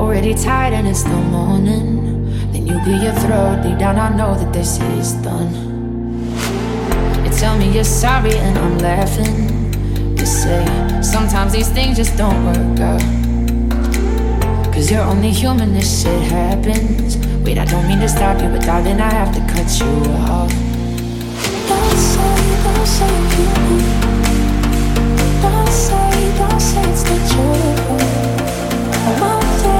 already tired and it's the morning. Then you clear your throat. Deep down, I know that this is done. You tell me you're sorry and I'm laughing. You say sometimes these things just don't work out. Cause you're only human, this shit happens. Wait, I don't mean to stop you, but darling, I have to cut you off. Don't say, don't say you. Don't say, don't say it's the truth. I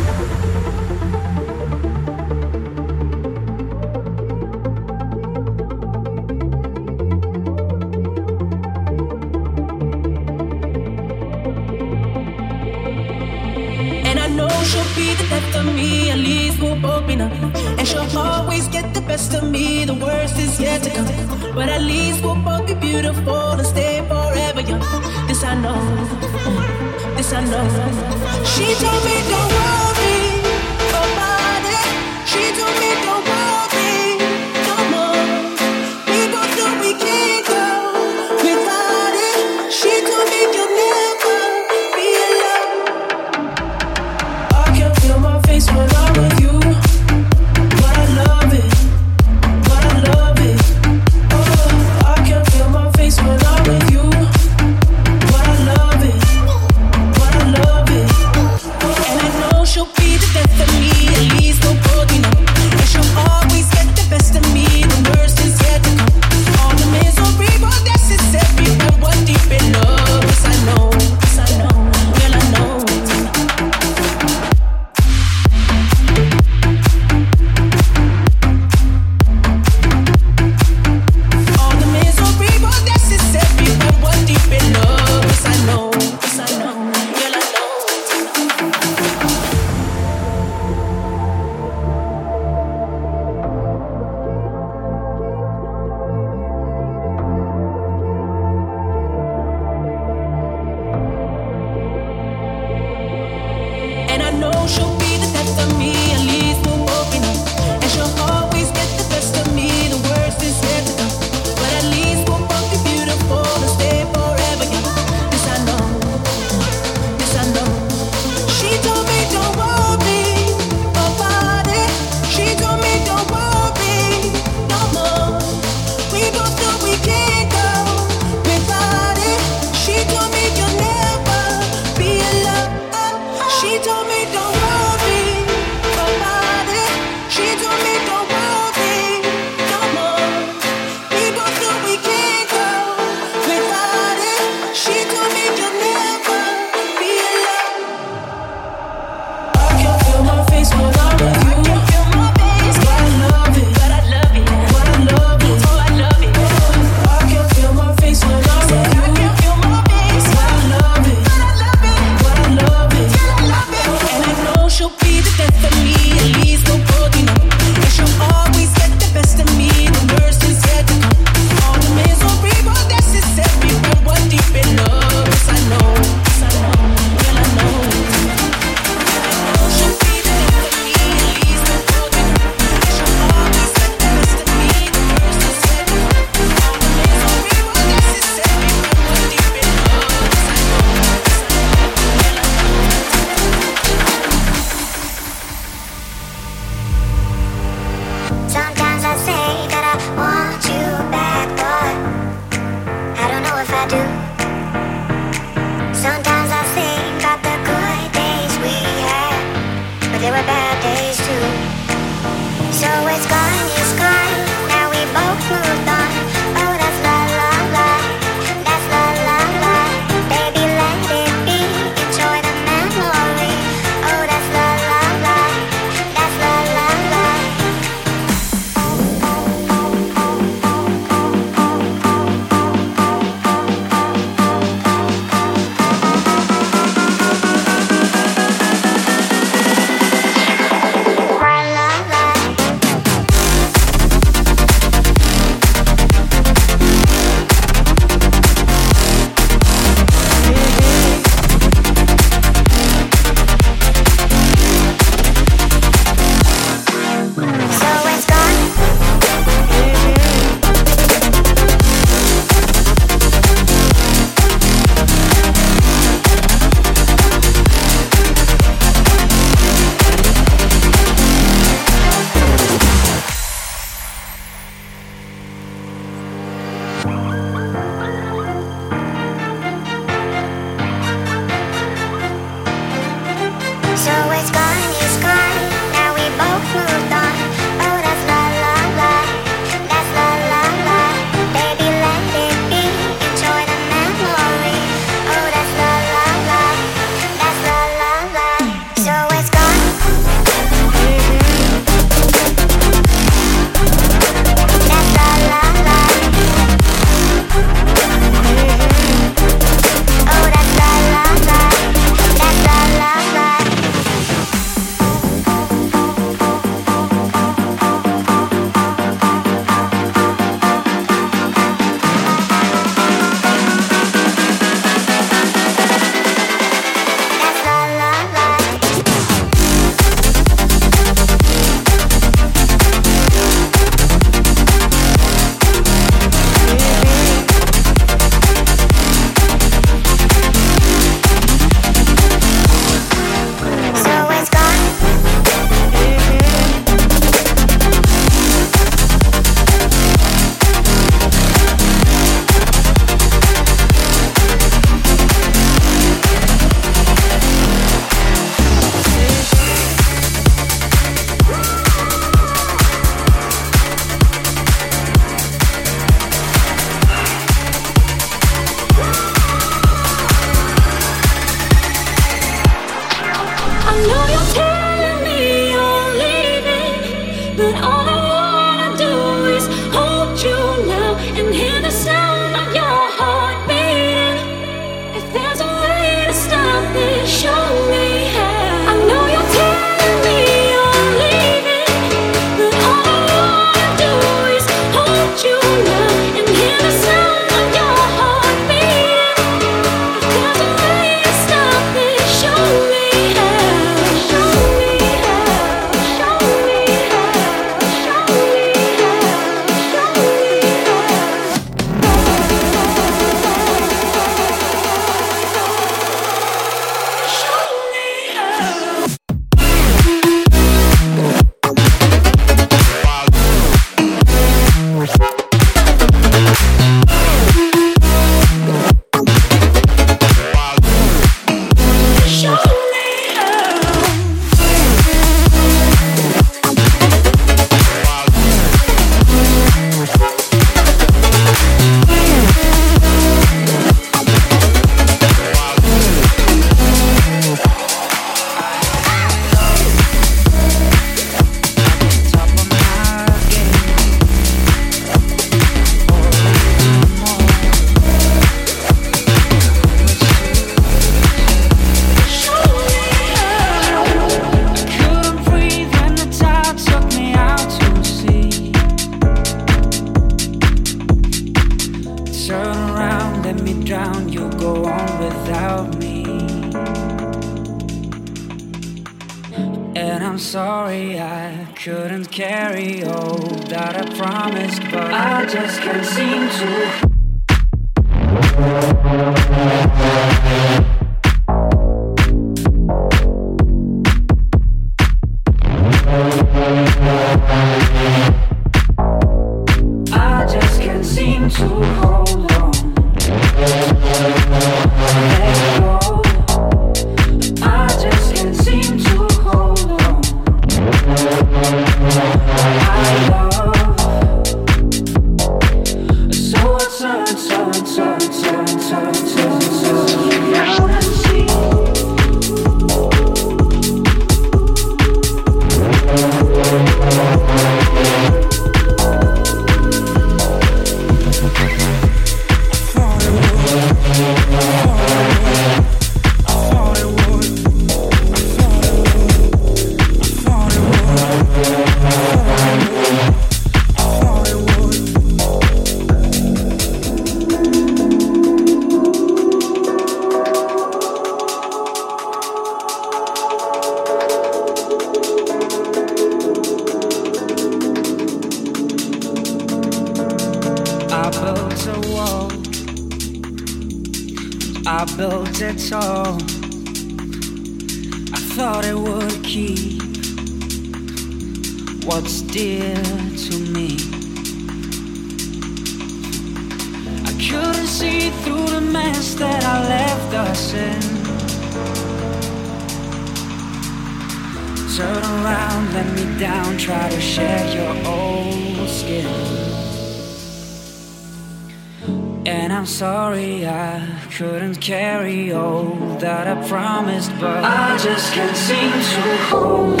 what I promised, but I just can't seem to hold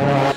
on.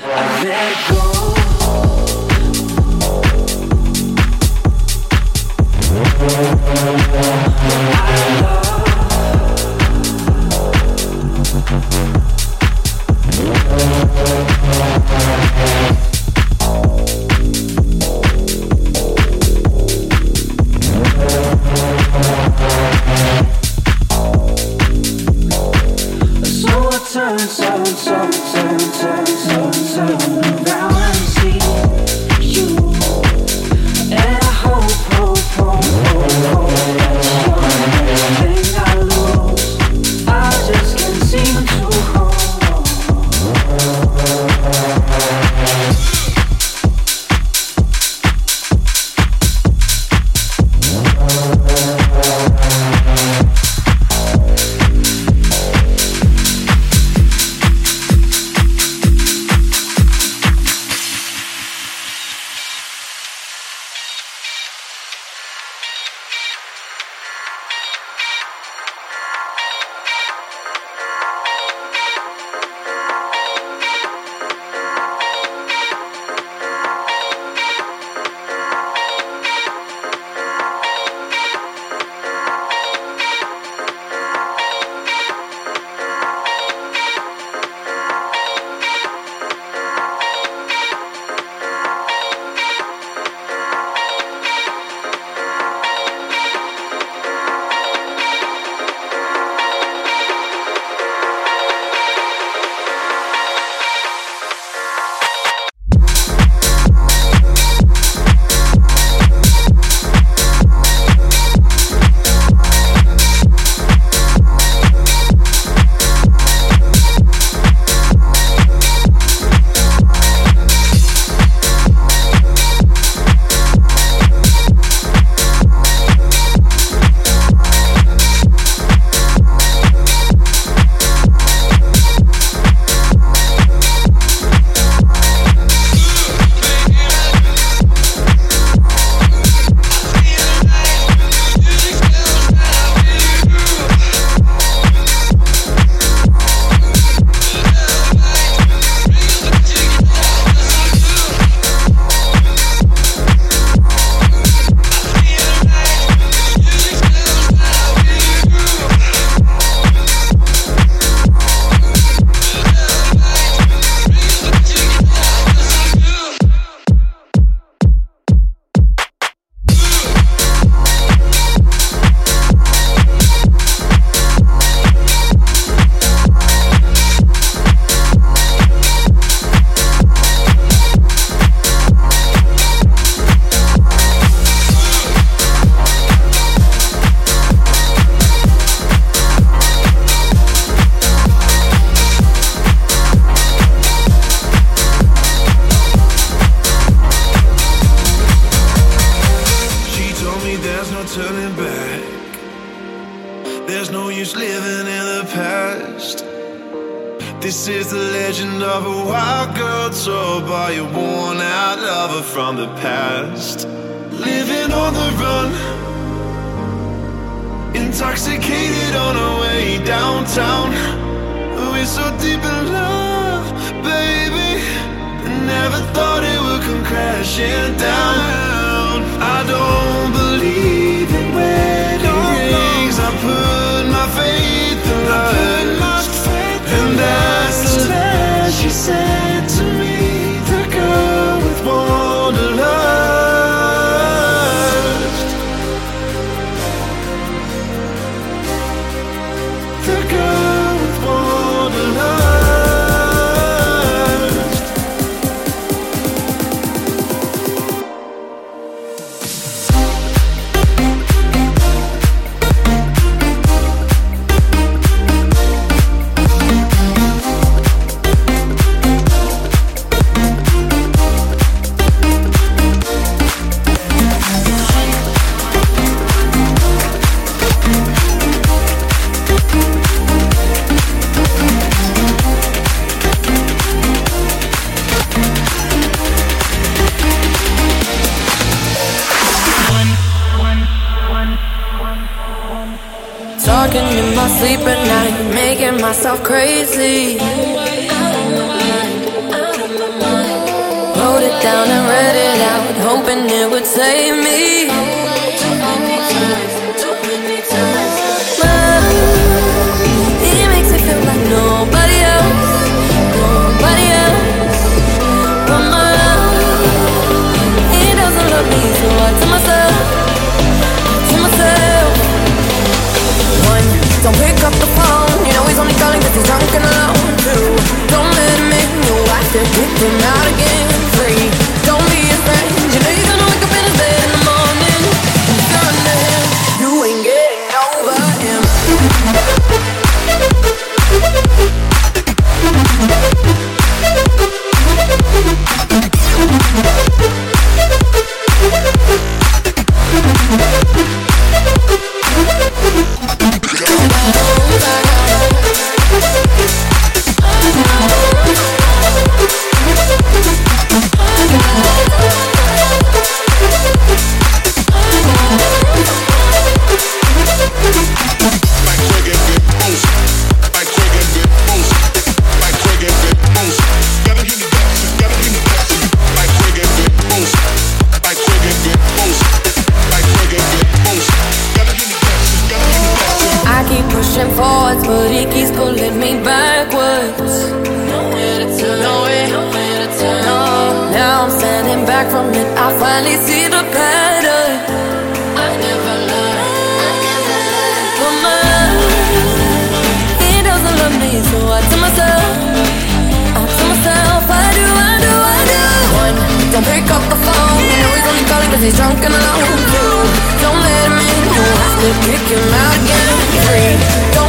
Sleep at night, making myself crazy. Wrote it down and read it out, hoping it would save me. Don't pick up the phone. You know he's only calling cause he's drunk and alone. Two, don't let him in. You'll have to kick him out again. Back from it. I finally see the pattern. I never learned. But my love, he doesn't love me, so I tell myself, I tell myself, I do, I do, I do. One, don't pick up the phone. Know he's only calling 'cause he's drunk and alone. Two, don't let him in. You have to kick him out again. Three, don't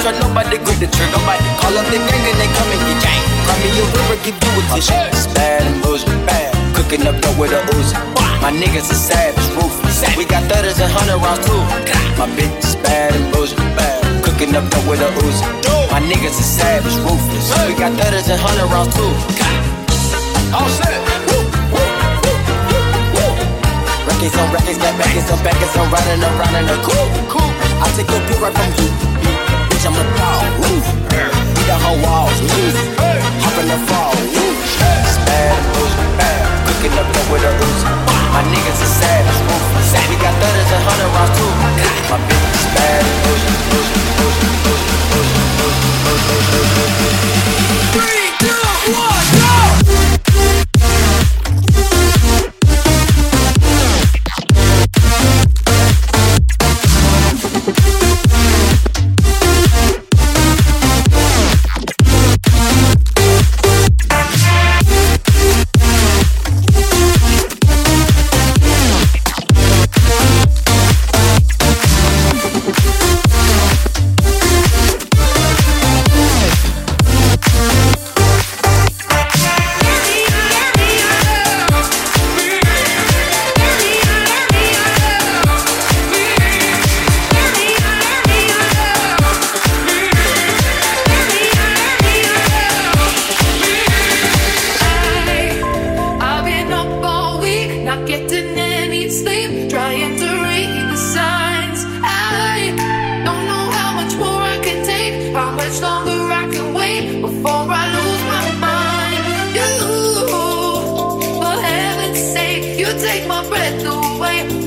try nobody grip the trigger. Nobody call up the gang and they come and get gang. Grab me a river, give you a tissue. Bad and bullshit, bad. Cooking up dope with a Uzi. My niggas are savage, ruthless. We got thudders and hundred rounds too. My bitch is bad and bullshit, bad. Cooking up dope with a Uzi. My niggas are savage, ruthless. We got thudders and hundred rounds too. All set. Records on records, got backers on backers, I'm Running around in a coupe. Cool. I take your beat right from you bitch, I'm a dog. Woof. The whole walls. Woof. Hop in the fall. Bad bad. Cooking up dope with a Uzi. My niggas are savage. Woof. We got thudders and hundred rounds too. My bitch is bad bitch, bitch, bitch, bitch, You take my breath away.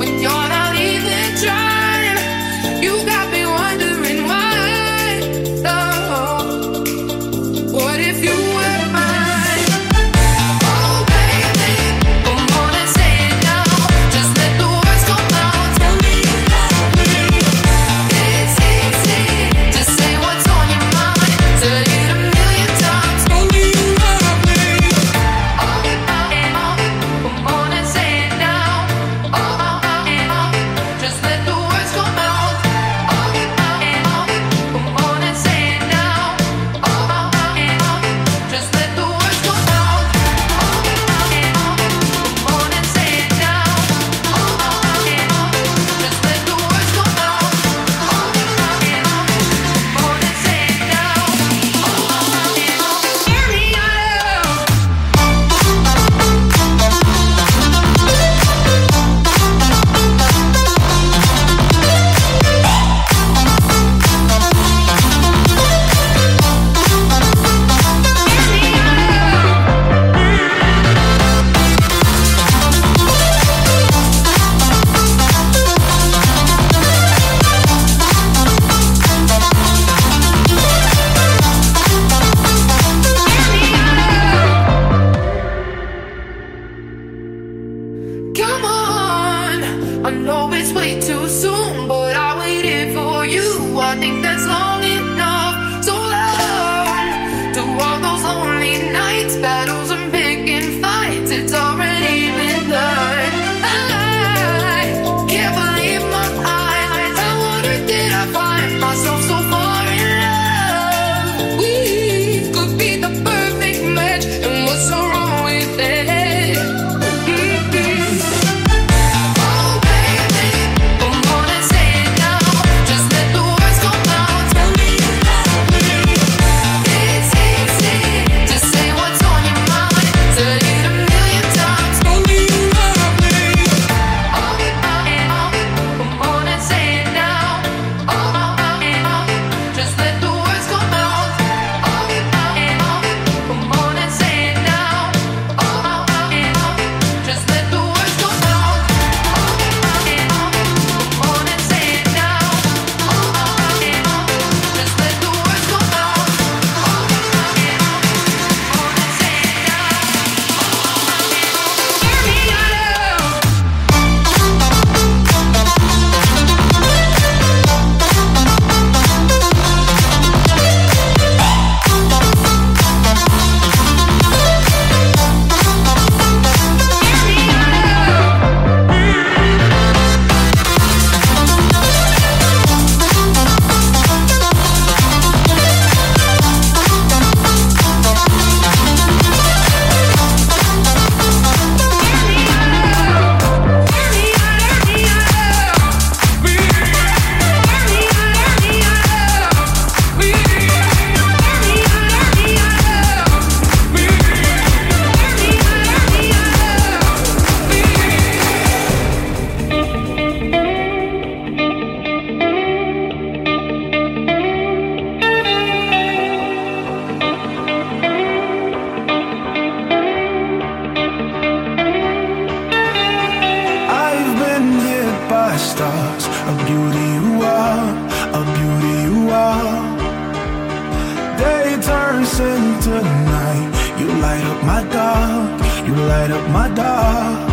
Light up my dark.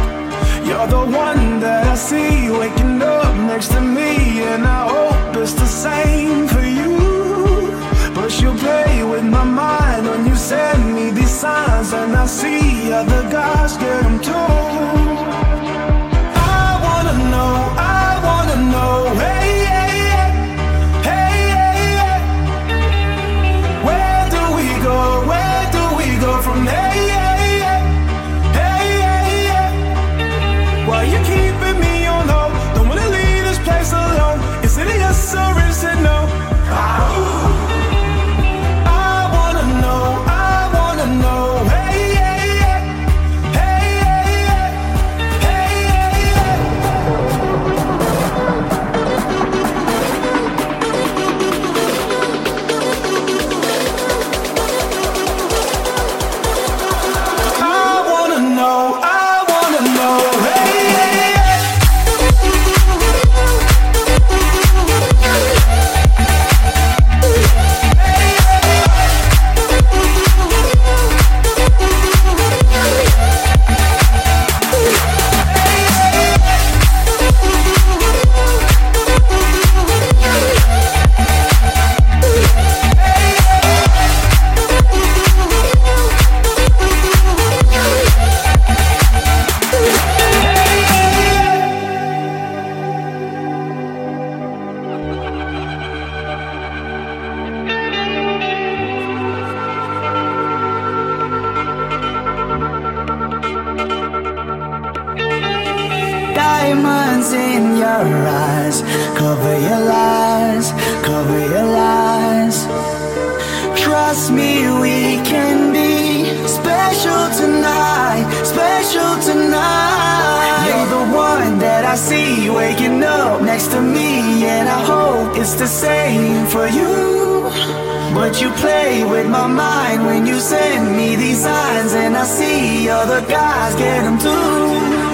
You're the one that I see waking up next to me, and I hope it's the same for you. But you play with my mind when you send me these signs, and I see other guys get them too. Cover your lies, cover your lies. Trust me, we can be special tonight, special tonight. You're the one that I see waking up next to me, and I hope it's the same for you. But you play with my mind when you send me these signs, and I see other guys get them too.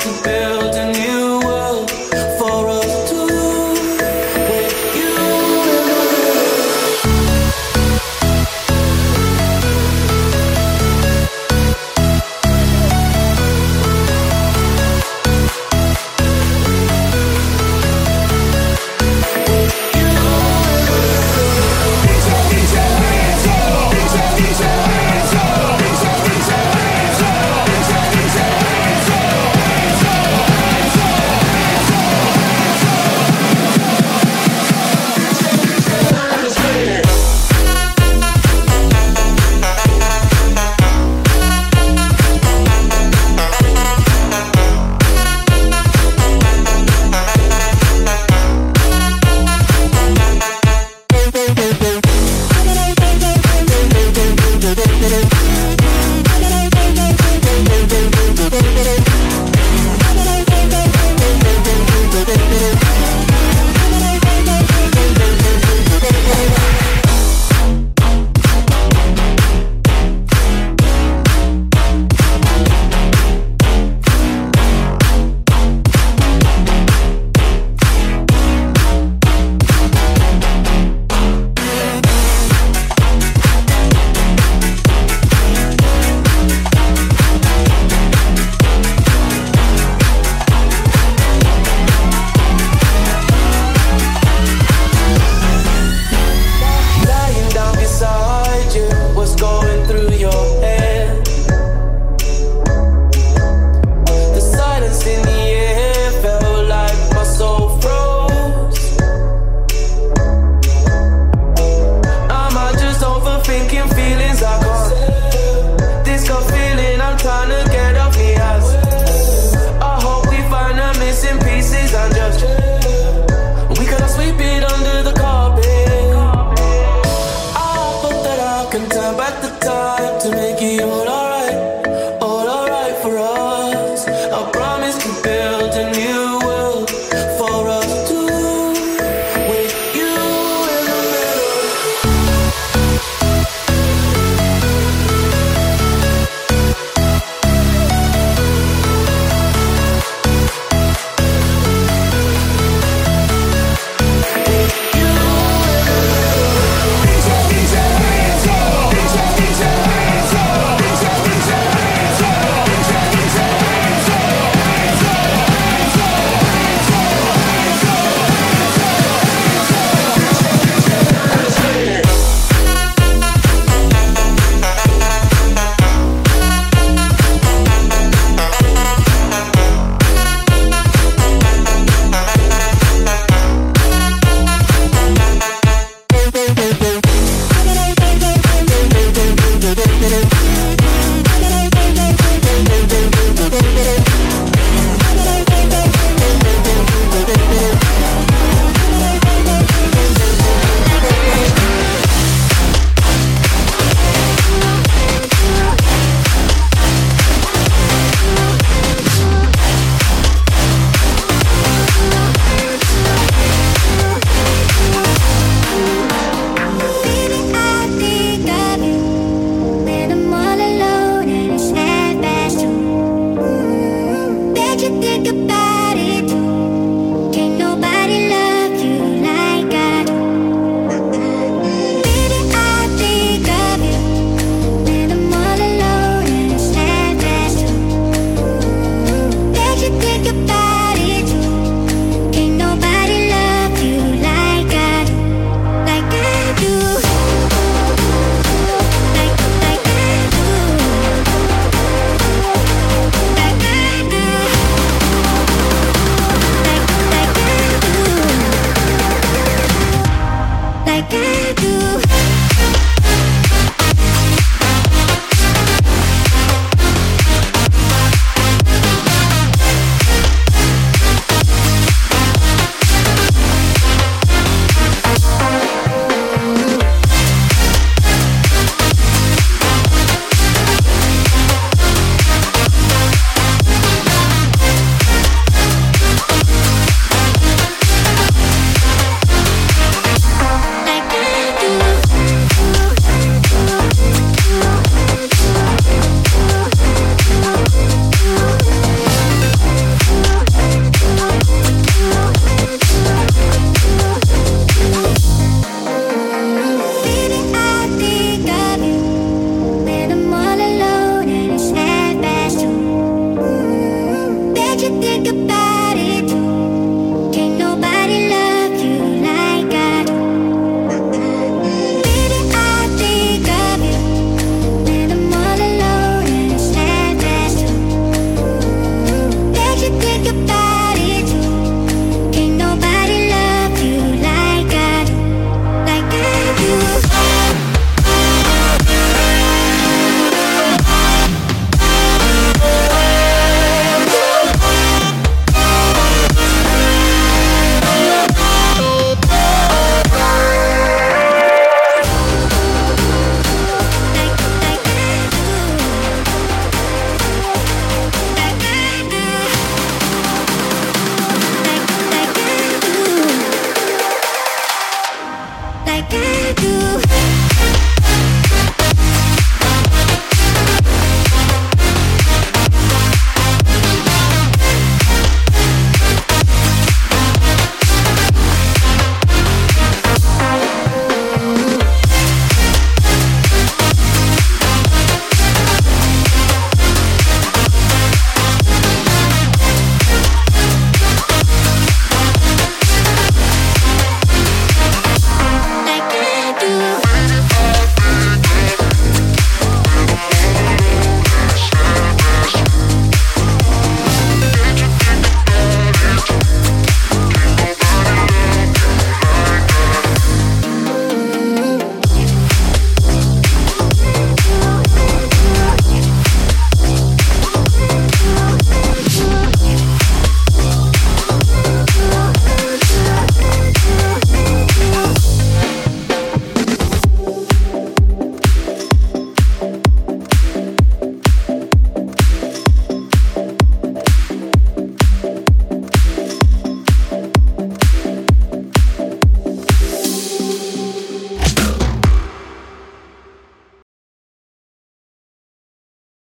keep it.